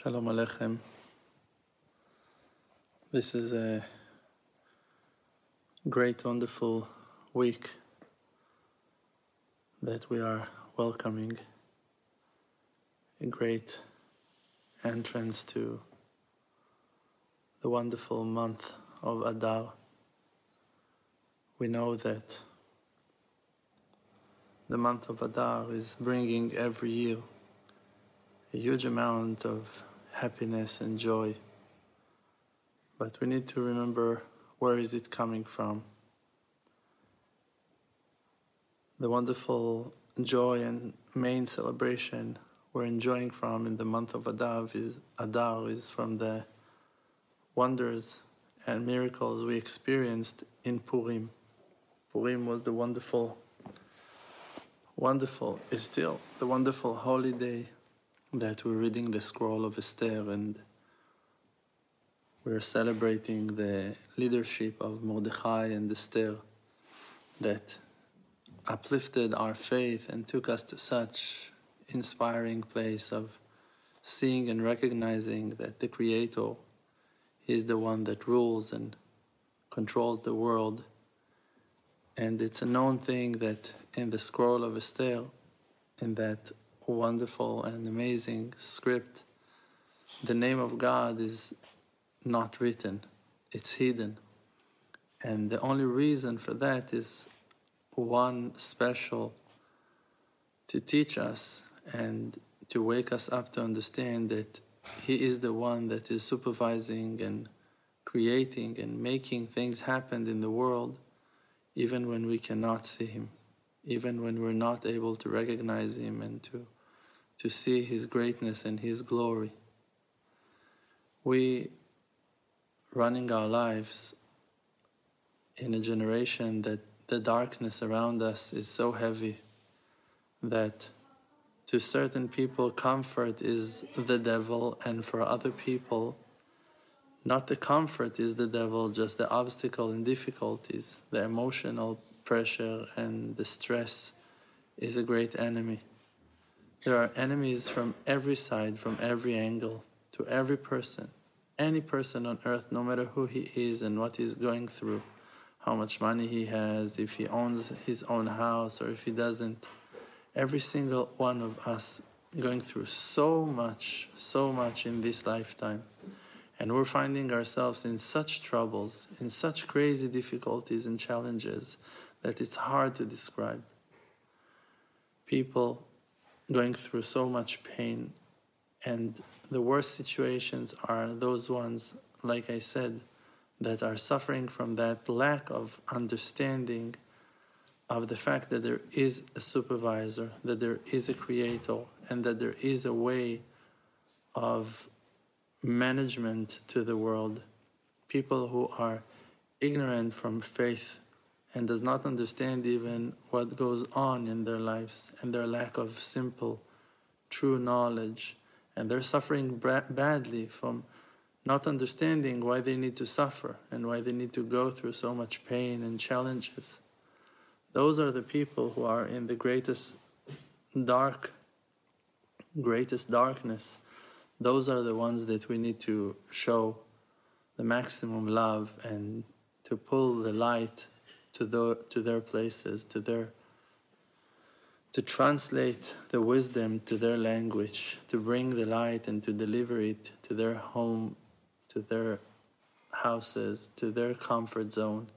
Shalom Aleichem. This is a great, wonderful week that we are welcoming. A great entrance to the wonderful month of Adar. We know that the month of Adar is bringing every year a huge amount of happiness and joy. But we need to remember where is it coming from. The wonderful joy and main celebration we're enjoying from in the month of Adar is, Adar is from the wonders and miracles we experienced in Purim. Purim was the wonderful, wonderful, is still the wonderful holy day that we're reading the scroll of Esther and we're celebrating the leadership of Mordechai and Esther that uplifted our faith and took us to such inspiring place of seeing and recognizing that the creator is the one that rules and controls the world. And it's a known thing that in the scroll of Esther in that wonderful and amazing script, the name of God is not written, it's hidden. And the only reason for that is one special to teach us and to wake us up to understand that He is the one that is supervising and creating and making things happen in the world, even when we cannot see Him, even when we're not able to recognize Him and to to see His greatness and His glory. We running our lives in a generation that the darkness around us is so heavy that to certain people comfort is the devil and for other people not the comfort is the devil just the obstacle and difficulties the emotional pressure and the stress is a great enemy there are enemies from every side, from every angle, to every person. Any person on earth, no matter who he is and what he's going through, how much money he has, if he owns his own house or if he doesn't. Every single one of us going through so much, so much in this lifetime. And we're finding ourselves in such troubles, in such crazy difficulties and challenges that it's hard to describe. People going through so much pain. And the worst situations are those ones, like I said, that are suffering from that lack of understanding of the fact that there is a supervisor, that there is a creator, and that there is a way of management to the world. People who are ignorant from faith and does not understand even what goes on in their lives and their lack of simple, true knowledge. And they're suffering badly from not understanding why they need to suffer and why they need to go through so much pain and challenges. Those are the people who are in the greatest dark, greatest darkness. Those are the ones that we need to show the maximum love and to pull the light to, the, to their places, to their to translate the wisdom to their language, to bring the light and to deliver it to their home, to their houses, to their comfort zone.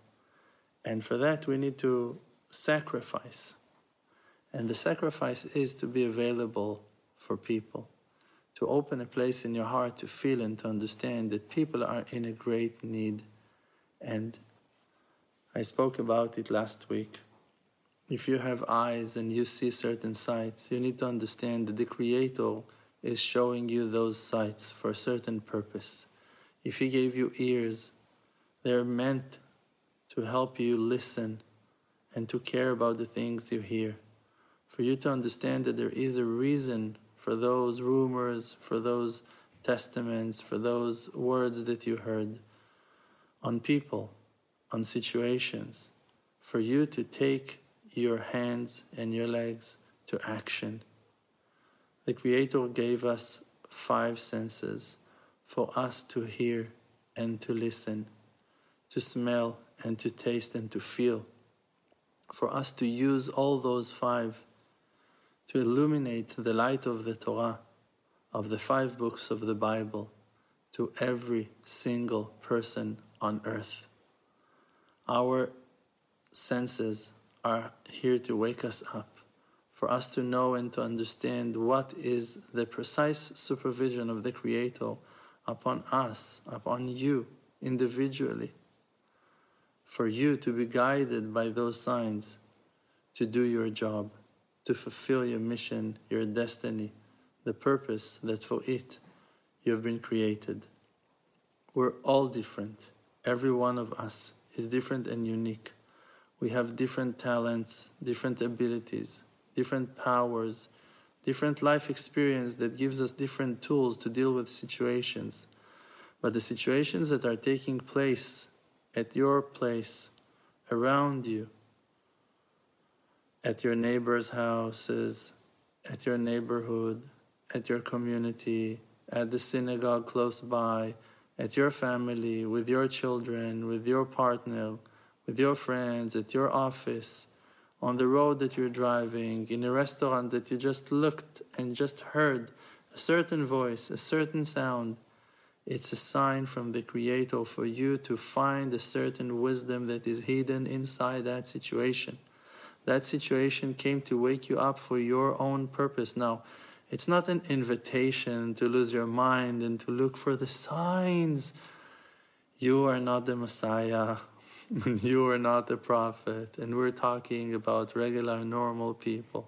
And for that, we need to sacrifice. And the sacrifice is to be available for people, to open a place in your heart to feel and to understand that people are in a great need and I spoke about it last week. If you have eyes and you see certain sights, you need to understand that the Creator is showing you those sights for a certain purpose. If He gave you ears, they're meant to help you listen and to care about the things you hear. For you to understand that there is a reason for those rumors, for those testaments, for those words that you heard on people on situations, for you to take your hands and your legs to action. The Creator gave us five senses for us to hear and to listen, to smell and to taste and to feel, for us to use all those five to illuminate the light of the Torah, of the five books of the Bible, to every single person on earth. Our senses are here to wake us up, for us to know and to understand what is the precise supervision of the Creator upon us, upon you individually, for you to be guided by those signs to do your job, to fulfill your mission, your destiny, the purpose that for it you have been created. We're all different. Every one of us is different and unique. We have different talents, different abilities, different powers, different life experience that gives us different tools to deal with situations. But the situations that are taking place at your place, around you, at your neighbor's houses, at your neighborhood, at your community, at the synagogue close by, at your family, with your children, with your partner, with your friends, at your office, on the road that you're driving, in a restaurant that you just looked and just heard a certain voice, a certain sound. It's a sign from the Creator for you to find a certain wisdom that is hidden inside that situation. That situation came to wake you up for your own purpose. Now, it's not an invitation to lose your mind and to look for the signs. You are not the Messiah. you are not the prophet. And we're talking about regular, normal people.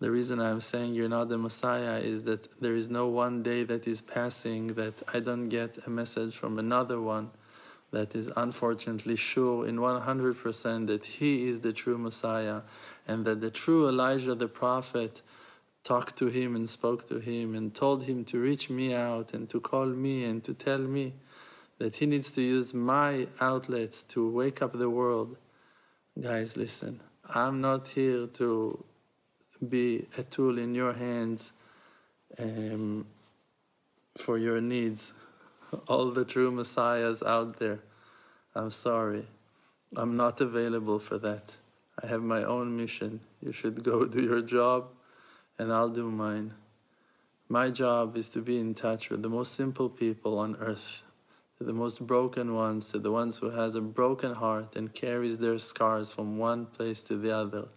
The reason I'm saying you're not the Messiah is that there is no one day that is passing that I don't get a message from another one that is unfortunately sure in 100% that he is the true Messiah and that the true Elijah the prophet talked to him and spoke to him and told him to reach me out and to call me and to tell me that he needs to use my outlets to wake up the world. Guys, listen, I'm not here to be a tool in your hands um, for your needs. All the true messiahs out there, I'm sorry. I'm not available for that. I have my own mission. You should go do your job and I'll do mine. My job is to be in touch with the most simple people on earth, to the most broken ones, to the ones who has a broken heart and carries their scars from one place to the other.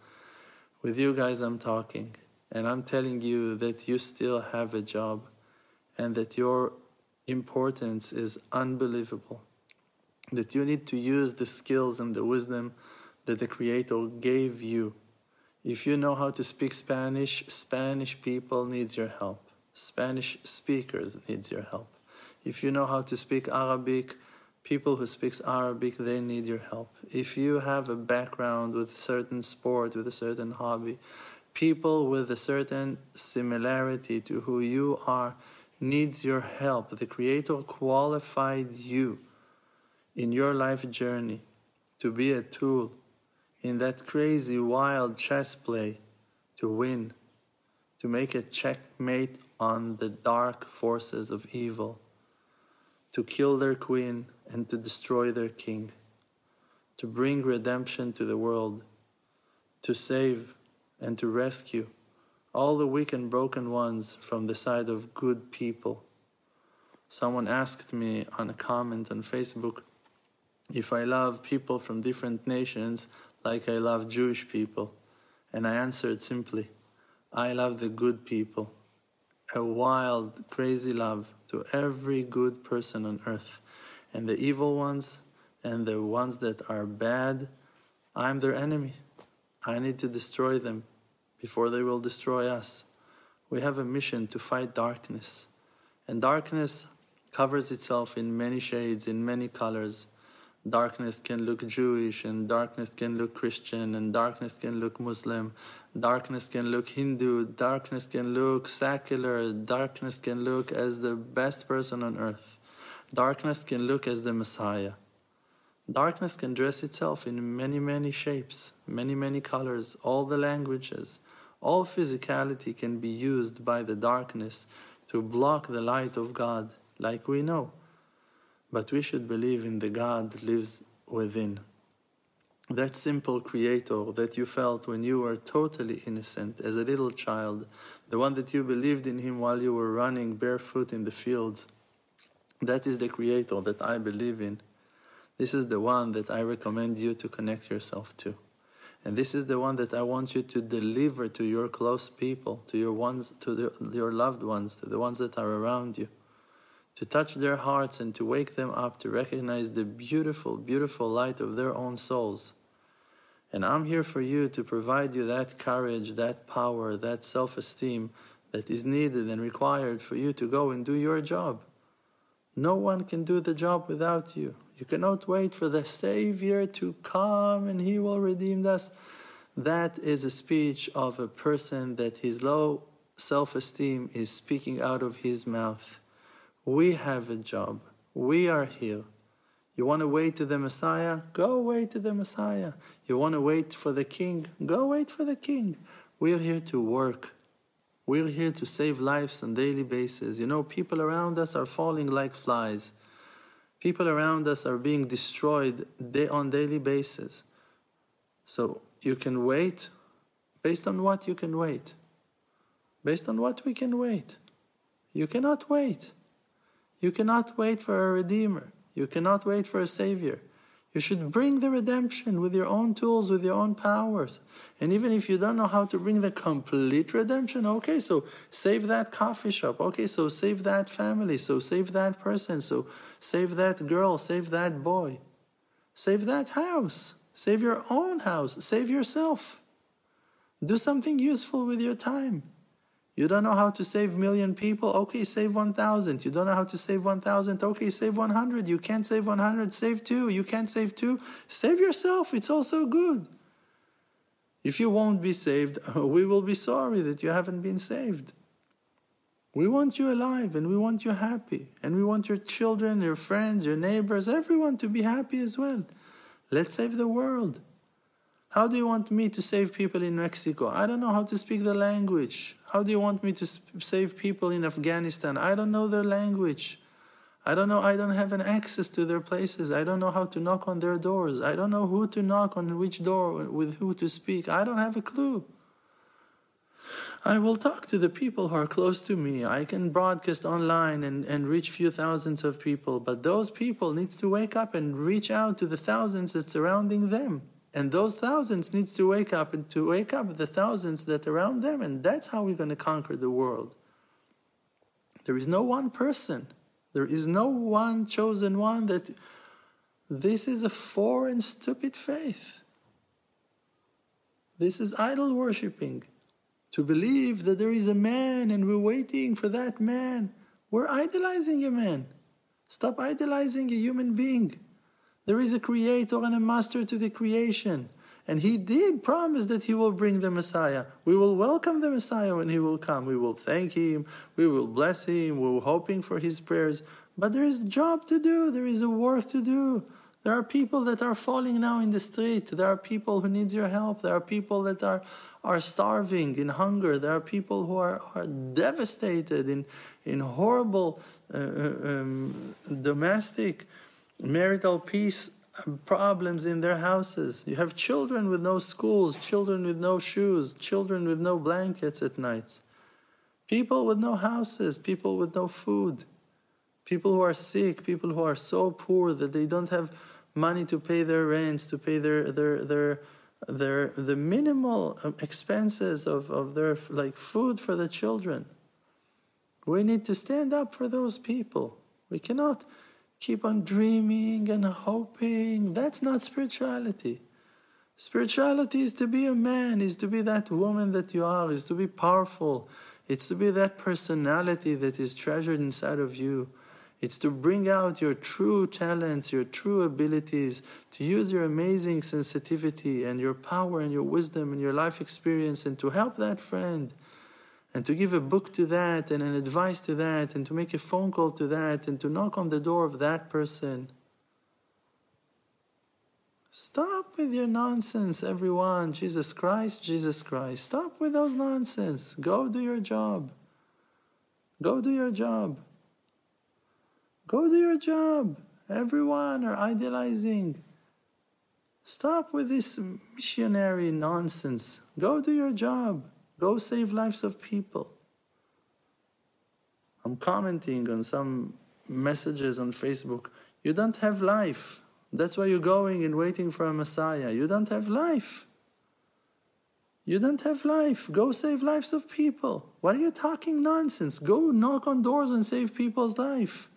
With you guys I'm talking, and I'm telling you that you still have a job and that your importance is unbelievable. That you need to use the skills and the wisdom that the Creator gave you if you know how to speak Spanish, Spanish people needs your help. Spanish speakers needs your help. If you know how to speak Arabic, people who speaks Arabic, they need your help. If you have a background with a certain sport, with a certain hobby, people with a certain similarity to who you are needs your help. The Creator qualified you in your life journey to be a tool in that crazy wild chess play to win, to make a checkmate on the dark forces of evil, to kill their queen and to destroy their king, to bring redemption to the world, to save and to rescue all the weak and broken ones from the side of good people. Someone asked me on a comment on Facebook if I love people from different nations like I love Jewish people? And I answered simply, I love the good people. A wild, crazy love to every good person on earth. And the evil ones and the ones that are bad, I'm their enemy. I need to destroy them before they will destroy us. We have a mission to fight darkness. And darkness covers itself in many shades, in many colors darkness can look Jewish, and darkness can look Christian, and darkness can look Muslim, darkness can look Hindu, darkness can look secular, darkness can look as the best person on earth, darkness can look as the Messiah. Darkness can dress itself in many, many shapes, many, many colors, all the languages. All physicality can be used by the darkness to block the light of God, like we know. But we should believe in the God that lives within. That simple creator that you felt when you were totally innocent as a little child, the one that you believed in him while you were running barefoot in the fields, that is the creator that I believe in. This is the one that I recommend you to connect yourself to. And this is the one that I want you to deliver to your close people, to your ones, to the, your loved ones, to the ones that are around you, to touch their hearts and to wake them up to recognize the beautiful, beautiful light of their own souls. And I'm here for you to provide you that courage, that power, that self esteem that is needed and required for you to go and do your job. No one can do the job without you. You cannot wait for the Savior to come and He will redeem us. That is a speech of a person that his low self esteem is speaking out of his mouth. We have a job. We are here. You want to wait to the Messiah? Go wait to the Messiah. You want to wait for the King? Go wait for the King. We're here to work. We're here to save lives on daily basis. You know, people around us are falling like flies. People around us are being destroyed day on daily basis. So you can wait based on what you can wait. Based on what we can wait. You cannot wait. You cannot wait for a redeemer. You cannot wait for a savior. You should bring the redemption with your own tools, with your own powers. And even if you don't know how to bring the complete redemption, okay, so save that coffee shop. Okay, so save that family. So save that person. So save that girl. Save that boy. Save that house. Save your own house. Save yourself. Do something useful with your time. You don't know how to save million people? Okay, save 1,000. You don't know how to save 1,000? Okay, save 100. You can't save 100, save 2. You can't save 2, save yourself. It's also good. If you won't be saved, we will be sorry that you haven't been saved. We want you alive and we want you happy. And we want your children, your friends, your neighbors, everyone to be happy as well. Let's save the world. How do you want me to save people in Mexico? I don't know how to speak the language. How do you want me to save people in Afghanistan? I don't know their language. I don't know. I don't have an access to their places. I don't know how to knock on their doors. I don't know who to knock on which door with who to speak. I don't have a clue. I will talk to the people who are close to me. I can broadcast online and, and reach few thousands of people, but those people needs to wake up and reach out to the thousands that surrounding them. And those thousands needs to wake up and to wake up the thousands that are around them, and that's how we're going to conquer the world. There is no one person. There is no one chosen one that this is a foreign stupid faith. This is idol worshipping. To believe that there is a man and we're waiting for that man. We're idolizing a man. Stop idolizing a human being. There is a creator and a master to the creation. And he did promise that he will bring the Messiah. We will welcome the Messiah when he will come. We will thank him. We will bless him. We're hoping for his prayers. But there is a job to do. There is a work to do. There are people that are falling now in the street. There are people who need your help. There are people that are, are starving in hunger. There are people who are, are devastated in, in horrible uh, uh um, domestic marital peace problems in their houses. You have children with no schools, children with no shoes, children with no blankets at nights, people with no houses, people with no food, people who are sick, people who are so poor that they don't have money to pay their rents, to pay their their their their the minimal um, expenses of, of their like food for the children. We need to stand up for those people. We cannot keep on dreaming and hoping. That's not spirituality. Spirituality is to be a man, is to be that woman that you are, is to be powerful. It's to be that personality that is treasured inside of you. It's to bring out your true talents, your true abilities, to use your amazing sensitivity and your power and your wisdom and your life experience and to help that friend and to give a book to that and an advice to that and to make a phone call to that and to knock on the door of that person. Stop with your nonsense, everyone. Jesus Christ, Jesus Christ. Stop with those nonsense. Go do your job. Go do your job. Go do your job. Everyone are idealizing. Stop with this missionary nonsense. Go do your job. Go save lives of people. I'm commenting on some messages on Facebook. You don't have life. That's why you're going and waiting for a Messiah. You don't have life. You don't have life. Go save lives of people. What are you talking nonsense? Go knock on doors and save people's life.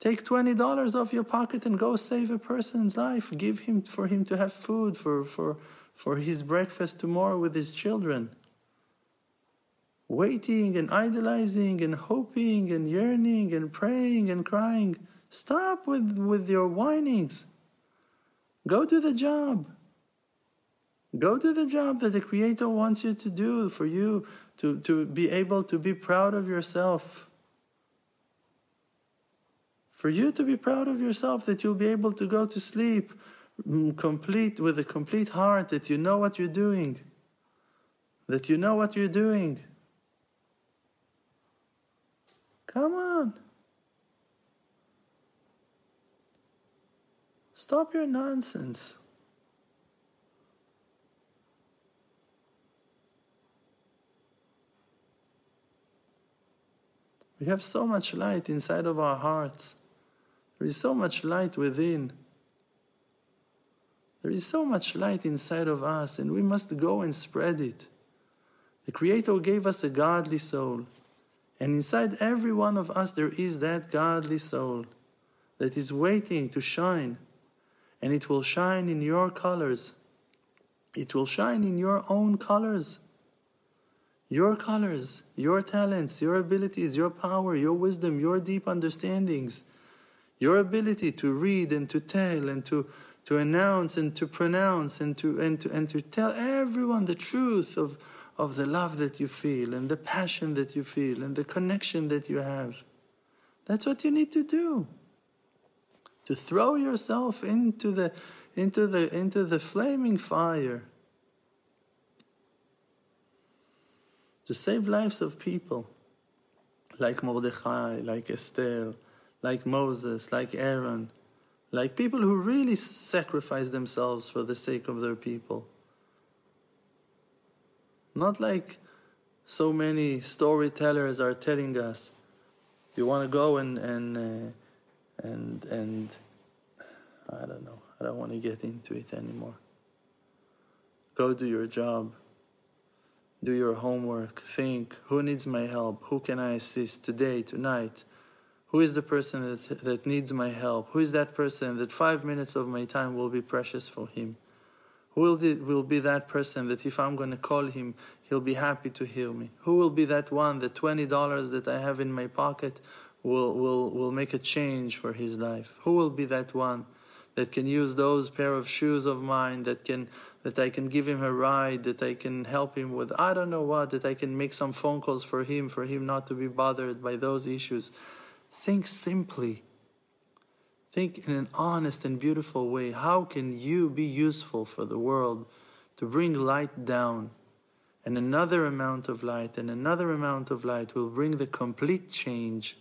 Take $20 off your pocket and go save a person's life. Give him for him to have food for, for, for his breakfast tomorrow with his children. Waiting and idolizing and hoping and yearning and praying and crying. Stop with, with your whinings. Go do the job. Go do the job that the Creator wants you to do for you to, to be able to be proud of yourself. For you to be proud of yourself, that you'll be able to go to sleep mm, complete with a complete heart, that you know what you're doing. That you know what you're doing. Come on. Stop your nonsense. We have so much light inside of our hearts. There is so much light within. There is so much light inside of us, and we must go and spread it. The Creator gave us a godly soul, and inside every one of us there is that godly soul that is waiting to shine and it will shine in your colors. It will shine in your own colors. Your colors, your talents, your abilities, your power, your wisdom, your deep understandings, your ability to read and to tell and to, to announce and to pronounce and to, and, to, and to tell everyone the truth of, of the love that you feel and the passion that you feel and the connection that you have. That's what you need to do to throw yourself into the into the into the flaming fire to save lives of people like Mordechai, like Esther, like Moses, like Aaron, like people who really sacrifice themselves for the sake of their people. Not like so many storytellers are telling us, you want to go and and uh, and and I don't know. I don't want to get into it anymore. Go do your job. Do your homework. Think who needs my help? Who can I assist today, tonight? Who is the person that, that needs my help? Who is that person that five minutes of my time will be precious for him? Who will, the, will be that person that if I'm going to call him, he'll be happy to hear me? Who will be that one, the $20 that I have in my pocket, will, will, will make a change for his life? Who will be that one that can use those pair of shoes of mine, that can that I can give him a ride, that I can help him with I don't know what, that I can make some phone calls for him, for him not to be bothered by those issues. Think simply. Think in an honest and beautiful way. How can you be useful for the world to bring light down? And another amount of light and another amount of light will bring the complete change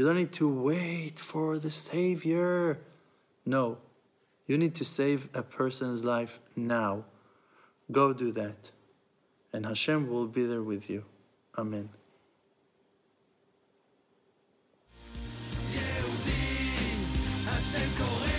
you don't need to wait for the Savior. No, you need to save a person's life now. Go do that. And Hashem will be there with you. Amen. Hashem